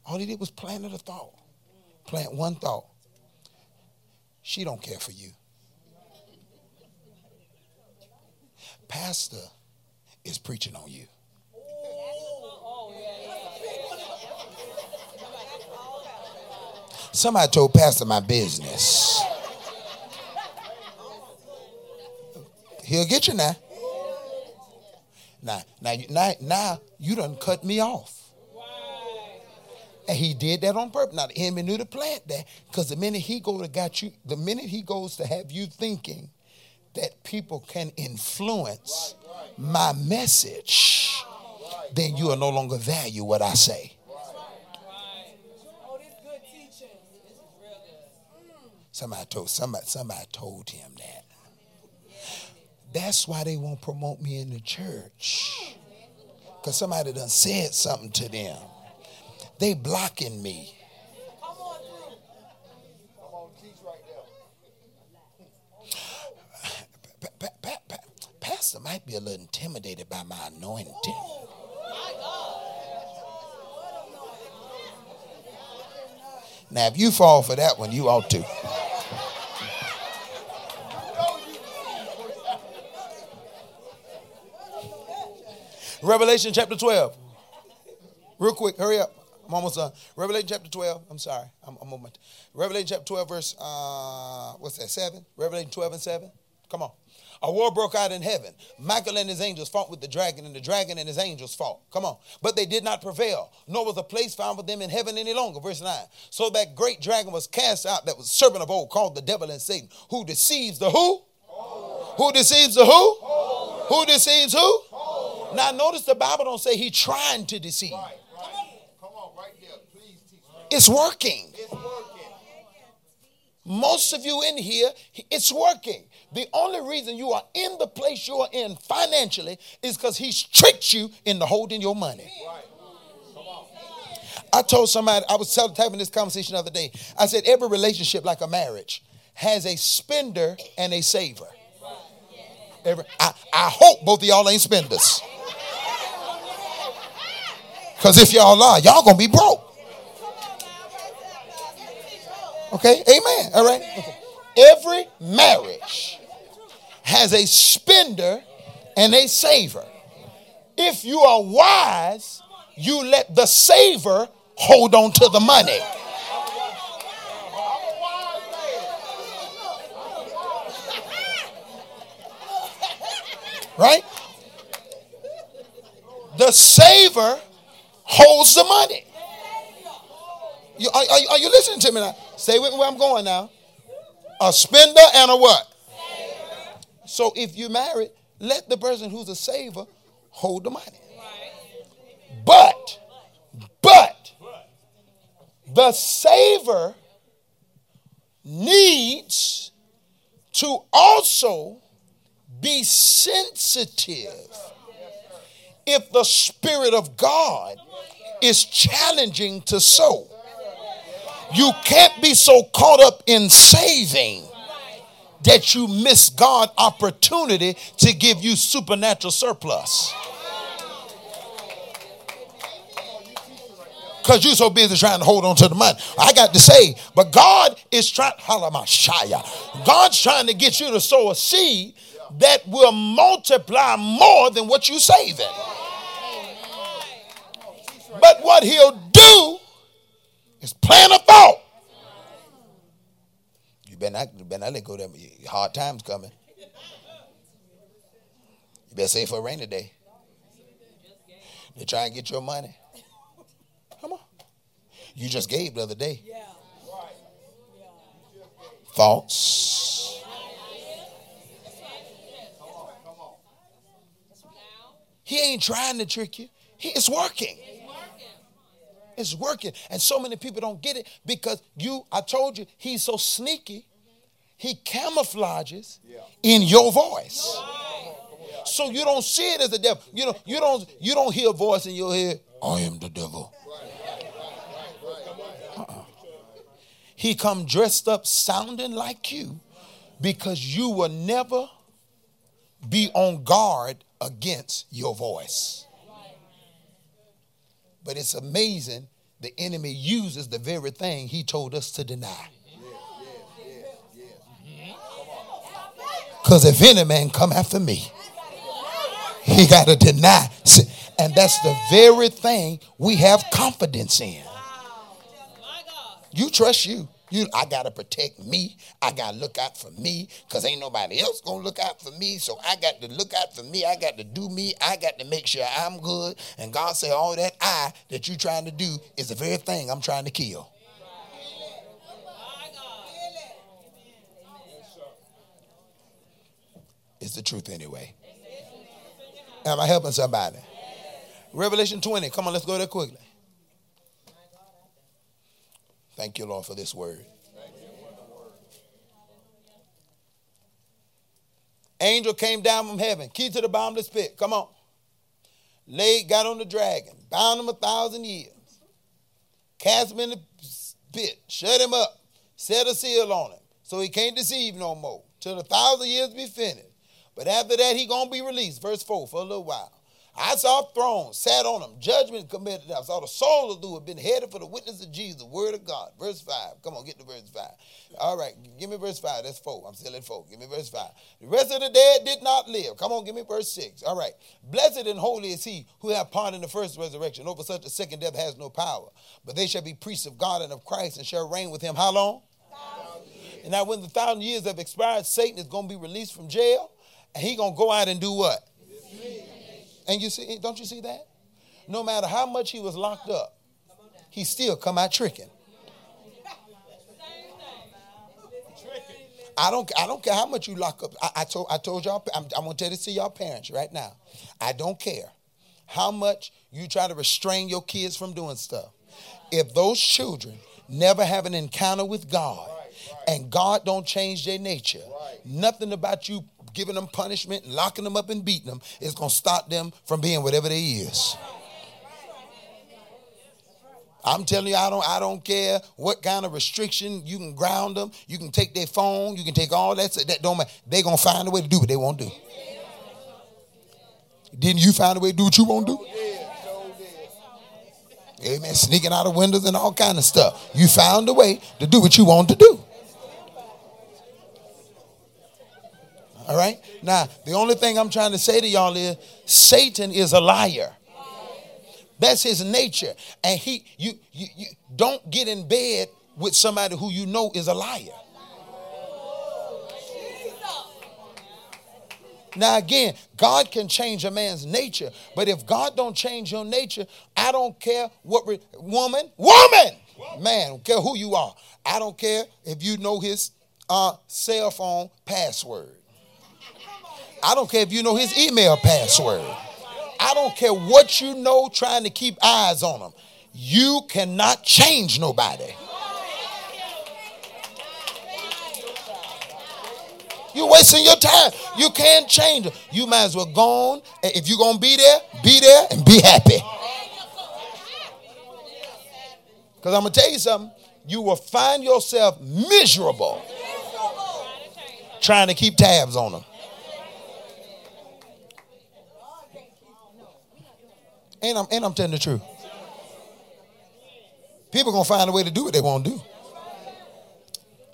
All he did was plant a thought. Plant one thought. She don't care for you. Pastor is preaching on you. Somebody told Pastor my business. He'll get you now. Now, now, now, now you done cut me off. And he did that on purpose. Now the enemy knew to plant that because the minute he go to got you, the minute he goes to have you thinking that people can influence my message, then you will no longer value what I say. Somebody told somebody somebody told him that. That's why they won't promote me in the church. Because somebody done said something to them. They blocking me. Pastor might be a little intimidated by my anointing. Oh, Now, if you fall for that one, you ought to. Revelation chapter 12. Real quick, hurry up. I'm almost done. Revelation chapter 12. I'm sorry. I'm, I'm. Revelation chapter 12, verse, uh, what's that, 7? Revelation 12 and 7. Come on. A war broke out in heaven. Michael and his angels fought with the dragon, and the dragon and his angels fought. Come on. But they did not prevail, nor was a place found for them in heaven any longer. Verse 9. So that great dragon was cast out, that was serpent of old, called the devil and Satan, who deceives the who? Who deceives the who? Who deceives who? Now notice the Bible don't say he trying to deceive. Come on, right here, please. It's working. It's working. Most of you in here, it's working. The only reason you are in the place you are in financially is because he's tricked you into holding your money. I told somebody, I was having this conversation the other day. I said, every relationship, like a marriage, has a spender and a saver. Every, I, I hope both of y'all ain't spenders. Because if y'all are, y'all gonna be broke. Okay, amen. All right. Okay. Every marriage has a spender and a saver. If you are wise, you let the saver hold on to the money. Right? The saver holds the money. You, are, are, are, you listening to me now? Stay with me where I'm going now. A spender and a what? So if you're married, let the person who's a saver hold the money. But, but, the saver needs to also be sensitive if the Spirit of God is challenging to sow. You can't be so caught up in saving that you miss God opportunity to give you supernatural surplus. Because you're so busy trying to hold on to the money. I got to say, but God is trying, God's trying to get you to sow a seed that will multiply more than what you're saving. But what he'll do is plant a thought. You better not, better not let go them hard times coming. You better save for a rainy day. They try and get your money. Come on. You just gave the other day. Thoughts. He ain't trying to trick you. He is working. It's working. And so many people don't get it because you, I told you, he's so sneaky. He camouflages in your voice. So you don't see it as the devil. You know, you don't you don't hear a voice in your head, I am the devil. Uh-uh. He come dressed up sounding like you because you will never be on guard against your voice. But it's amazing the enemy uses the very thing he told us to deny. Because if any man come after me, he got to deny. And that's the very thing we have confidence in. You trust you. You, I gotta protect me. I gotta look out for me, cause ain't nobody else gonna look out for me. So I got to look out for me. I got to do me. I got to make sure I'm good. And God say all that I that you trying to do is the very thing I'm trying to kill. It's the truth anyway. Am I helping somebody? Revelation 20. Come on, let's go there quickly. Thank you, Lord, for this word. Angel came down from heaven, key to the bottomless pit. Come on. Laid, got on the dragon, bound him a thousand years, cast him in the pit, shut him up, set a seal on him, so he can't deceive no more, till the thousand years be finished. But after that, he gonna be released. Verse 4, for a little while. I saw thrones, sat on them, judgment committed. I saw the soul of who had been headed for the witness of Jesus, the word of God. Verse 5. Come on, get to verse 5. All right, give me verse 5. That's 4. I'm still at 4. Give me verse 5. The rest of the dead did not live. Come on, give me verse 6. All right. Blessed and holy is he who hath part in the first resurrection. Over such a second death has no power. But they shall be priests of God and of Christ and shall reign with him. How long? And now when the thousand years have expired, Satan is going to be released from jail. And he going to go out and do what? And you see, don't you see that? No matter how much he was locked up, he still come out tricking. I don't, I don't care how much you lock up. I, I told, I told y'all, I'm, I'm gonna tell this to y'all parents right now. I don't care how much you try to restrain your kids from doing stuff. If those children never have an encounter with God, and God don't change their nature, nothing about you giving them punishment and locking them up and beating them is going to stop them from being whatever they is. I'm telling you, I don't, I don't care what kind of restriction you can ground them. You can take their phone. You can take all that. That don't matter. They gonna find a way to do what they want to do. Didn't you find a way to do what you want to do? Amen. Sneaking out of windows and all kind of stuff. You found a way to do what you want to do. All right? Now, the only thing I'm trying to say to y'all is Satan is a liar. That's his nature. And he you you, you don't get in bed with somebody who you know is a liar. Now again, God can change a man's nature, but if God don't change your nature, I don't care what re- woman, woman, man, don't care who you are. I don't care if you know his uh, cell phone password. I don't care if you know his email password. I don't care what you know trying to keep eyes on him. You cannot change nobody. You're wasting your time. You can't change. You might as well go on. If you're going to be there, be there and be happy. Because I'm going to tell you something. You will find yourself miserable trying to keep tabs on them. And I'm, and I'm telling the truth. People are going to find a way to do what they want to do.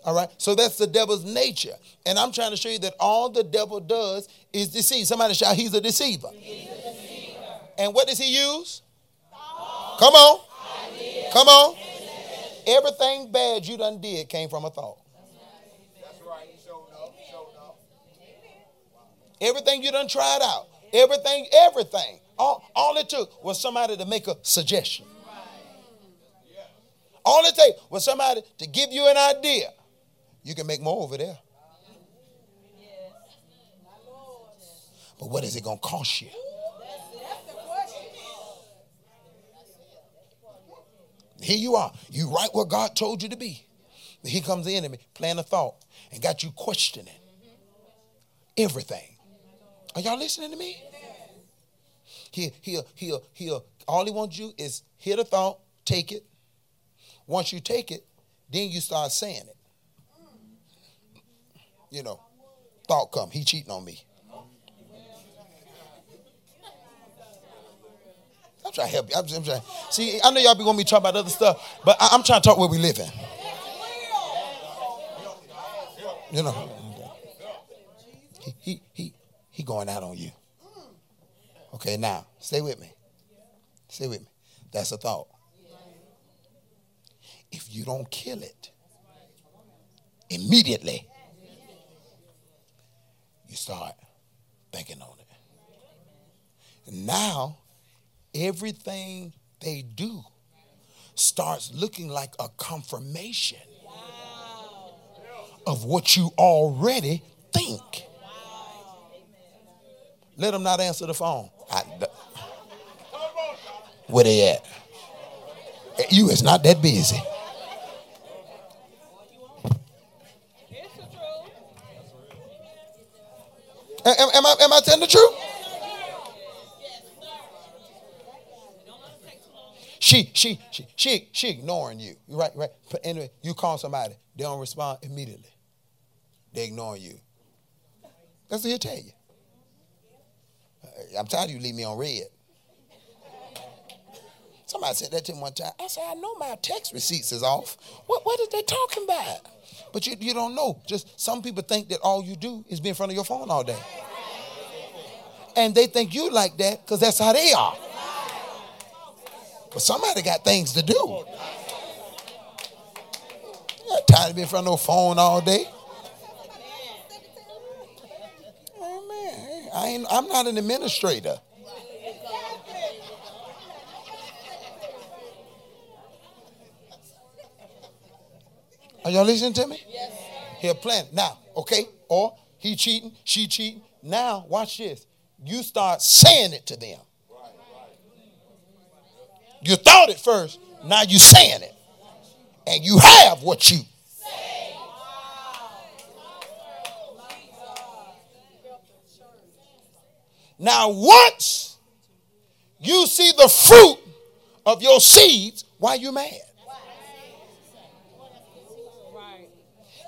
All right. So that's the devil's nature. And I'm trying to show you that all the devil does is deceive. Somebody shout, he's a deceiver. He's a deceiver. And what does he use? Come on. Come on. Everything bad you done did came from a thought. That's right. Showed up. Showed up. Everything you done tried out. Everything, everything. All, all it took was somebody to make a suggestion. All it takes was somebody to give you an idea. You can make more over there. But what is it going to cost you? Here you are. You right where God told you to be. He comes in and playing a thought and got you questioning everything. Are y'all listening to me? He, he'll, he'll, he'll, all he wants you is hear the thought, take it. Once you take it, then you start saying it. You know, thought come, he cheating on me. I'm trying to help you. I'm, I'm trying. See, I know y'all be going to be talking about other stuff, but I, am trying to talk where we live in. You know, he, he, he, he going out on you. Okay, now, stay with me. Stay with me. That's a thought. If you don't kill it immediately, you start thinking on it. now, everything they do starts looking like a confirmation of what you already think. Let them not answer the phone. Where they at? You is not that busy. Am, am, I, am I telling the truth? She, she, she, she, she ignoring you. Right, right. But anyway, you call somebody, they don't respond immediately. They ignoring you. That's what he'll tell you. I'm tired of you leave me on read. Somebody said that to me one time. I said, I know my text receipts is off. What, what are they talking about? But you, you don't know. Just some people think that all you do is be in front of your phone all day. And they think you like that because that's how they are. But somebody got things to do. Not tired to be in front of no phone all day. Oh, Amen. I ain't, I'm not an administrator. Are y'all listening to me? Yes. He'll plan. Now, okay, or he cheating, she cheating. Now, watch this. You start saying it to them. You thought it first, now you saying it. And you have what you say. Now, once you see the fruit of your seeds, why you mad?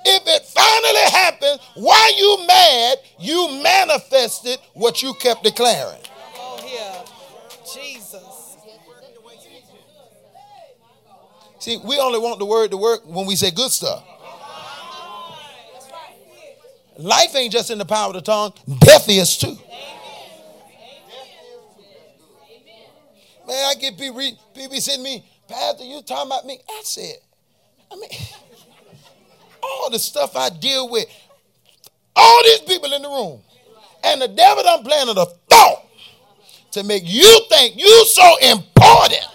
If it finally happened, why you mad? You manifested what you kept declaring. Oh, yeah. Jesus. See, we only want the word to work when we say good stuff. Life ain't just in the power of the tongue, death is too. Amen. Man, I get people, people send me, Pastor, you talking about me? I said, I mean, all the stuff I deal with, all these people in the room, and the devil done planted a thought to make you think you so important.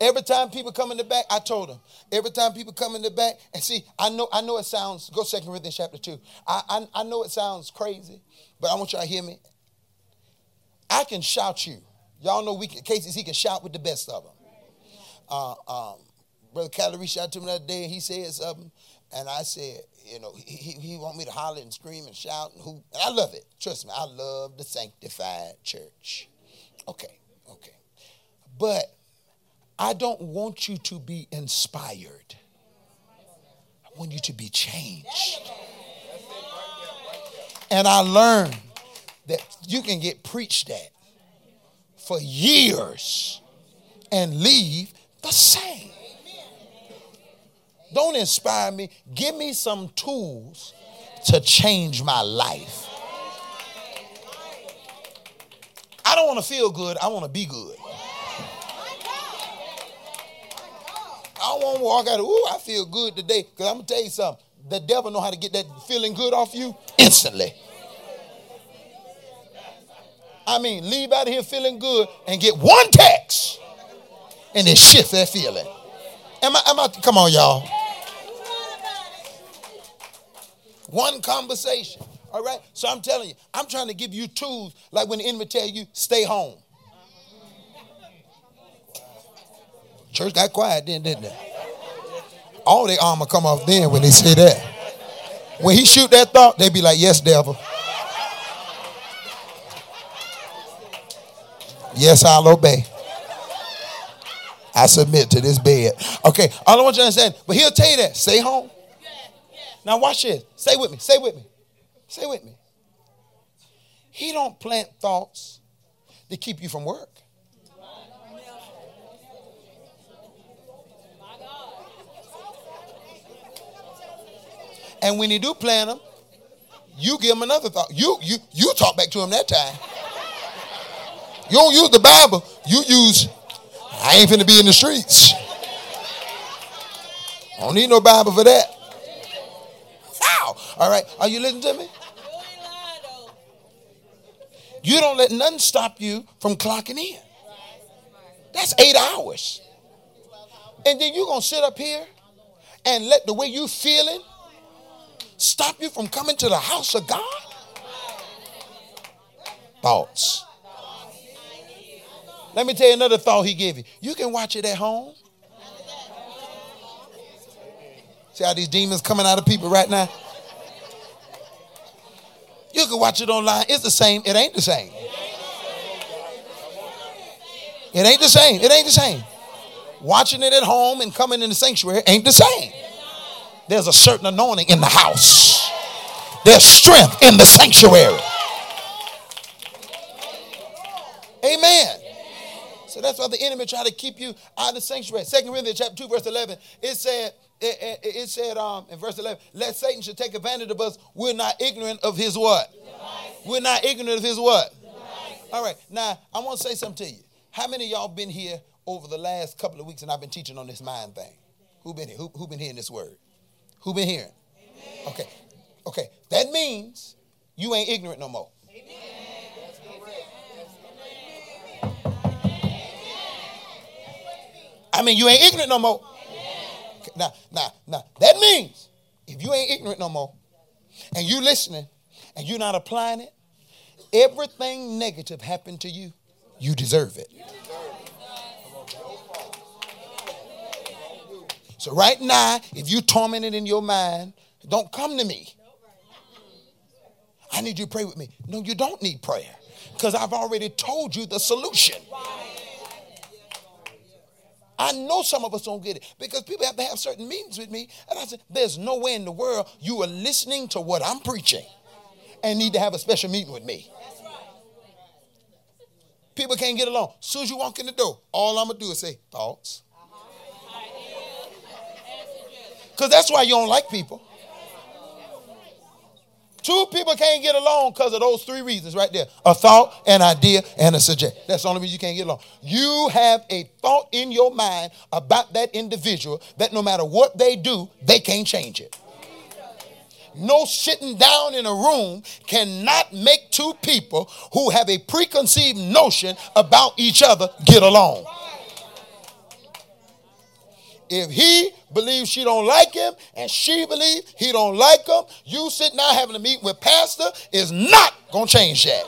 Every time people come in the back, I told them. Every time people come in the back, and see, I know, I know it sounds. Go Second Corinthians chapter two. I, I, I know it sounds crazy, but I want y'all to hear me. I can shout you. Y'all know we can, cases he can shout with the best of them. Uh, um, Brother Callie out to me the other day and he said something, and I said, you know, he, he, he want me to holler and scream and shout and hoop. And I love it. Trust me, I love the sanctified church. Okay, okay. But I don't want you to be inspired. I want you to be changed. And I learned that you can get preached at for years and leave the same. Don't inspire me. Give me some tools to change my life. I don't want to feel good, I want to be good. I want to walk out, Of, ooh, I feel good today. Because I'm to tell you something. The devil know how to get that feeling good off you instantly. I mean, leave out here feeling good and get one text and then shift that feeling. Am I, am I, come on, y'all. One conversation. All right. So I'm telling you, I'm trying to give you tools like when the enemy tell you, stay home. Church got quiet then, didn't it? All their armor come off then when they say that. When he shoot that thought, they be like, yes, devil. Yes, I'll obey. I submit to this bed. Okay, all I want you to understand, but he'll tell you that. Stay home. Now watch this. Stay with me. Stay with me. Stay with me. He don't plant thoughts to keep you from work. And when he do plant them, you give him another thought. You you you talk back to him that time. You don't use the Bible. You use, I ain't finna be in the streets. I don't need no Bible for that. How? All right. Are you listening to me? You don't let nothing stop you from clocking in. That's eight hours. And then you're going to sit up here and let the way you feeling stop you from coming to the house of God? Thoughts. Let me tell you another thought he gave you. You can watch it at home. See how these demons coming out of people right now? You can watch it online. It's the same. It ain't the same. It ain't the same. It ain't the same. Watching it at home and coming in the sanctuary ain't the same. There's a certain anointing in the house. There's strength in the sanctuary. Amen. So that's why the enemy try to keep you out of the sanctuary. Second Corinthians chapter 2, verse 11, it said, it, it, it, said um, in verse 11, let Satan should take advantage of us. We're not ignorant of his what? We're not ignorant of his what? All right. Now, I want to say something to you. How many of y'all been here over the last couple of weeks and I've been teaching on this mind thing? Who been here? Who, who been hearing this word? Who been hearing? Okay. Okay. That means you ain't ignorant no more. I mean, you ain't ignorant no more. Okay, now, now, now, that means if you ain't ignorant no more and you listening and you're not applying it, everything negative happened to you, you deserve it. So right now, if you're tormented in your mind, don't come to me. I need you to pray with me. No, you don't need prayer because I've already told you the solution. I know some of us don't get it because people have to have certain meetings with me. And I said, There's no way in the world you are listening to what I'm preaching and need to have a special meeting with me. People can't get along. As soon as you walk in the door, all I'm going to do is say, Thoughts. Because that's why you don't like people. Two people can't get along because of those three reasons right there a thought, an idea, and a suggestion. That's the only reason you can't get along. You have a thought in your mind about that individual that no matter what they do, they can't change it. No sitting down in a room cannot make two people who have a preconceived notion about each other get along. If he believes she don't like him and she believes he don't like him, you sitting now having a meeting with pastor is not going to change that.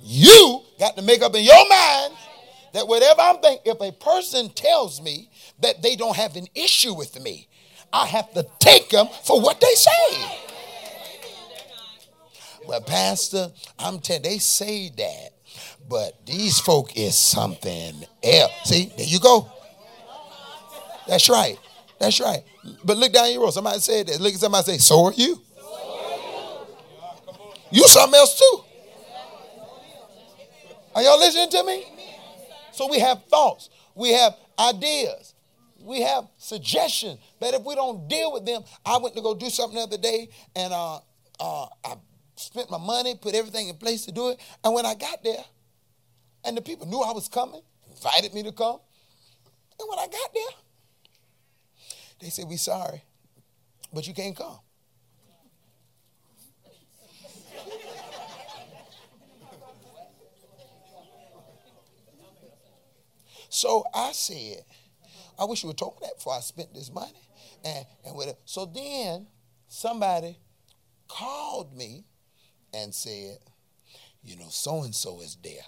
You got to make up in your mind that whatever I'm thinking, if a person tells me that they don't have an issue with me, I have to take them for what they say. Well, Pastor, I'm telling they say that but these folk is something else. See, there you go. That's right. That's right. But look down your road. Somebody said that. Look at somebody say, so are you. You something else too. Are y'all listening to me? So we have thoughts. We have ideas. We have suggestions that if we don't deal with them, I went to go do something the other day and uh, uh, I spent my money, put everything in place to do it. And when I got there, and the people knew I was coming, invited me to come. And when I got there, they said, We sorry, but you can't come. so I said, I wish you would told me that before I spent this money. And, and whatever. So then somebody called me and said, you know, so and so is there.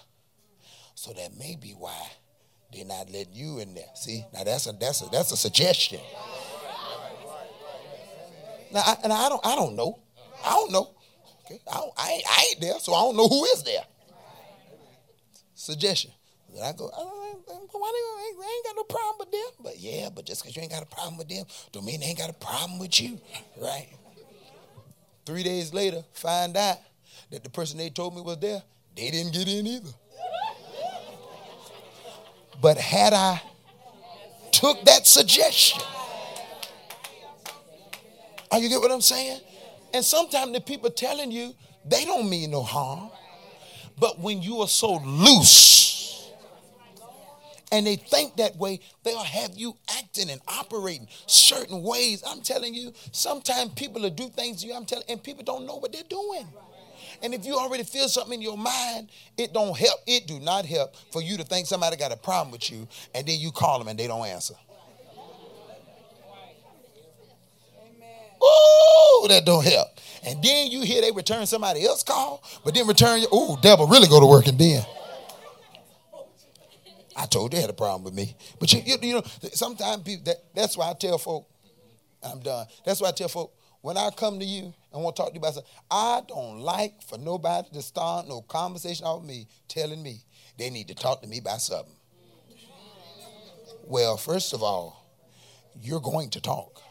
So that may be why they're not letting you in there. See, now that's a that's a that's a suggestion. Now, I, and I don't I don't know. I don't know. Okay, I, don't, I, ain't, I ain't there, so I don't know who is there. Suggestion. Then I go, uh, I, I ain't got no problem with them. But yeah, but just because you ain't got a problem with them, don't mean they ain't got a problem with you, right? Three days later, find out that the person they told me was there, they didn't get in either. But had I took that suggestion, are you get what I'm saying? And sometimes the people telling you, they don't mean no harm. But when you are so loose and they think that way, they'll have you acting and operating certain ways. I'm telling you, sometimes people will do things to you, I'm telling and people don't know what they're doing. And if you already feel something in your mind, it don't help. It do not help for you to think somebody got a problem with you, and then you call them and they don't answer. Ooh, that don't help. And then you hear they return somebody else call, but then return your, ooh, devil really go to work and then. I told they had a problem with me. But you, you, you know, sometimes people, that, that's why I tell folk, I'm done. That's why I tell folk, when I come to you and want to talk to you about something, I don't like for nobody to start no conversation with me telling me they need to talk to me about something. Well, first of all, you're going to talk.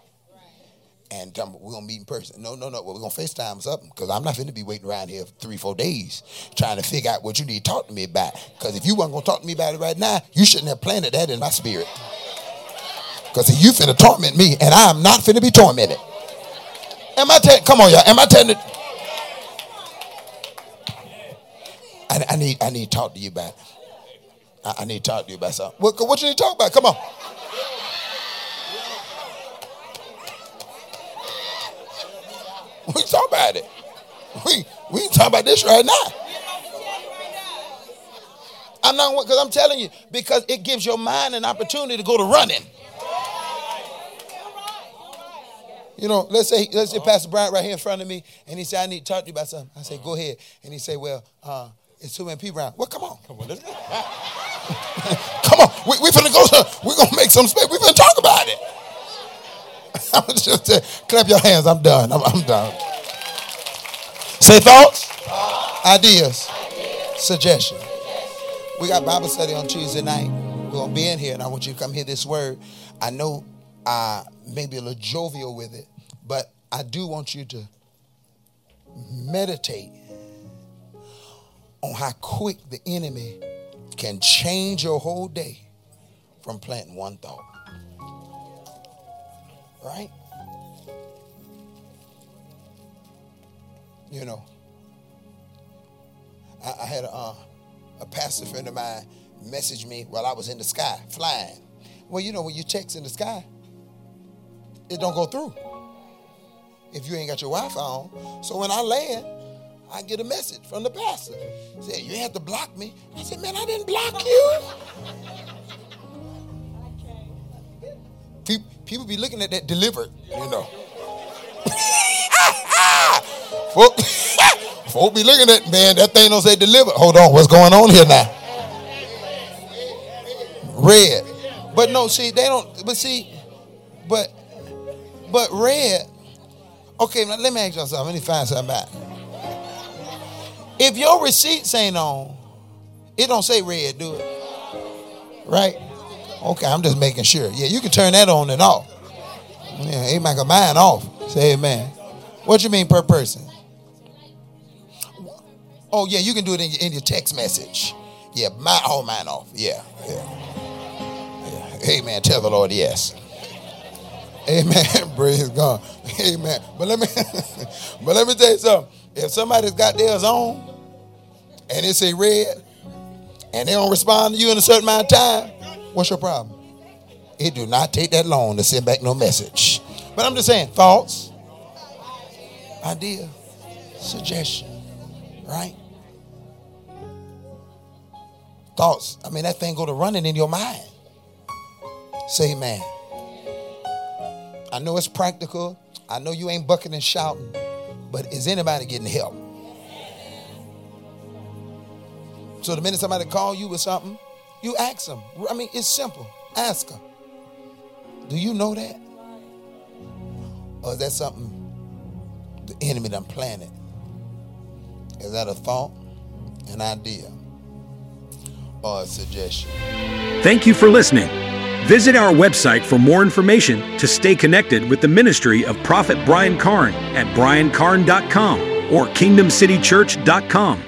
And me, we're gonna meet in person. No, no, no. Well, we're gonna FaceTime something because I'm not gonna be waiting around here three, four days trying to figure out what you need to talk to me about. Because if you weren't gonna talk to me about it right now, you shouldn't have planted that in my spirit. Because you finna torment me, and I am not finna be tormented. Am I telling? Come on, y'all. Am I it? I, I, need I need to talk to you about. I, I, need to talk to you about something. What, what you need to talk about? Come on. We talk about it. We we can talk about this right now. I'm not because I'm telling you because it gives your mind an opportunity to go to running. You know, let's say let's say Pastor Bryant right here in front of me, and he said, "I need to talk to you about something." I say, "Go ahead," and he say, "Well, uh, it's too many people around." Well, come on, come on, let's go. come on, we we finna go. We're gonna make some space. We finna talk about it. I'm just uh, clap your hands. I'm done. I'm, I'm done. Say thoughts, ideas, suggestions. We got Bible study on Tuesday night. We're gonna be in here, and I want you to come hear this word. I know I may be a little jovial with it, but I do want you to meditate on how quick the enemy can change your whole day from planting one thought. Right? You know, I, I had a, uh, a pastor friend of mine message me while I was in the sky flying. Well, you know, when you text in the sky, it don't go through if you ain't got your Wi-Fi on. So when I land, I get a message from the pastor. Said, you have to block me. I said, man, I didn't block you. People be looking at that delivered, you know. folk, folk be looking at, man, that thing don't say delivered. Hold on, what's going on here now? Read. But no, see, they don't, but see, but but read, okay, now let me ask y'all something. Let me find something back. If your receipts ain't on, it don't say read, do it? Right? Okay, I'm just making sure. Yeah, you can turn that on and off. Yeah, amen. Got mine off. Say amen. What you mean per person? Oh yeah, you can do it in your, in your text message. Yeah, my all mine off. Yeah, yeah. yeah. Amen. Tell the Lord yes. Amen. Praise God. Amen. But let me but let me tell you something. If somebody's got theirs on and it's a read and they don't respond to you in a certain amount of time, what's your problem? It do not take that long to send back no message. But I'm just saying, thoughts, idea, suggestion, right? Thoughts. I mean, that thing go to running in your mind. Say amen. I know it's practical. I know you ain't bucking and shouting, but is anybody getting help? So the minute somebody call you with something, you ask them. I mean, it's simple. Ask them. Do you know that? Or is that something the enemy done planted? Is that a thought, an idea, or a suggestion? Thank you for listening. Visit our website for more information to stay connected with the ministry of Prophet Brian Carn at briancarn.com or kingdomcitychurch.com.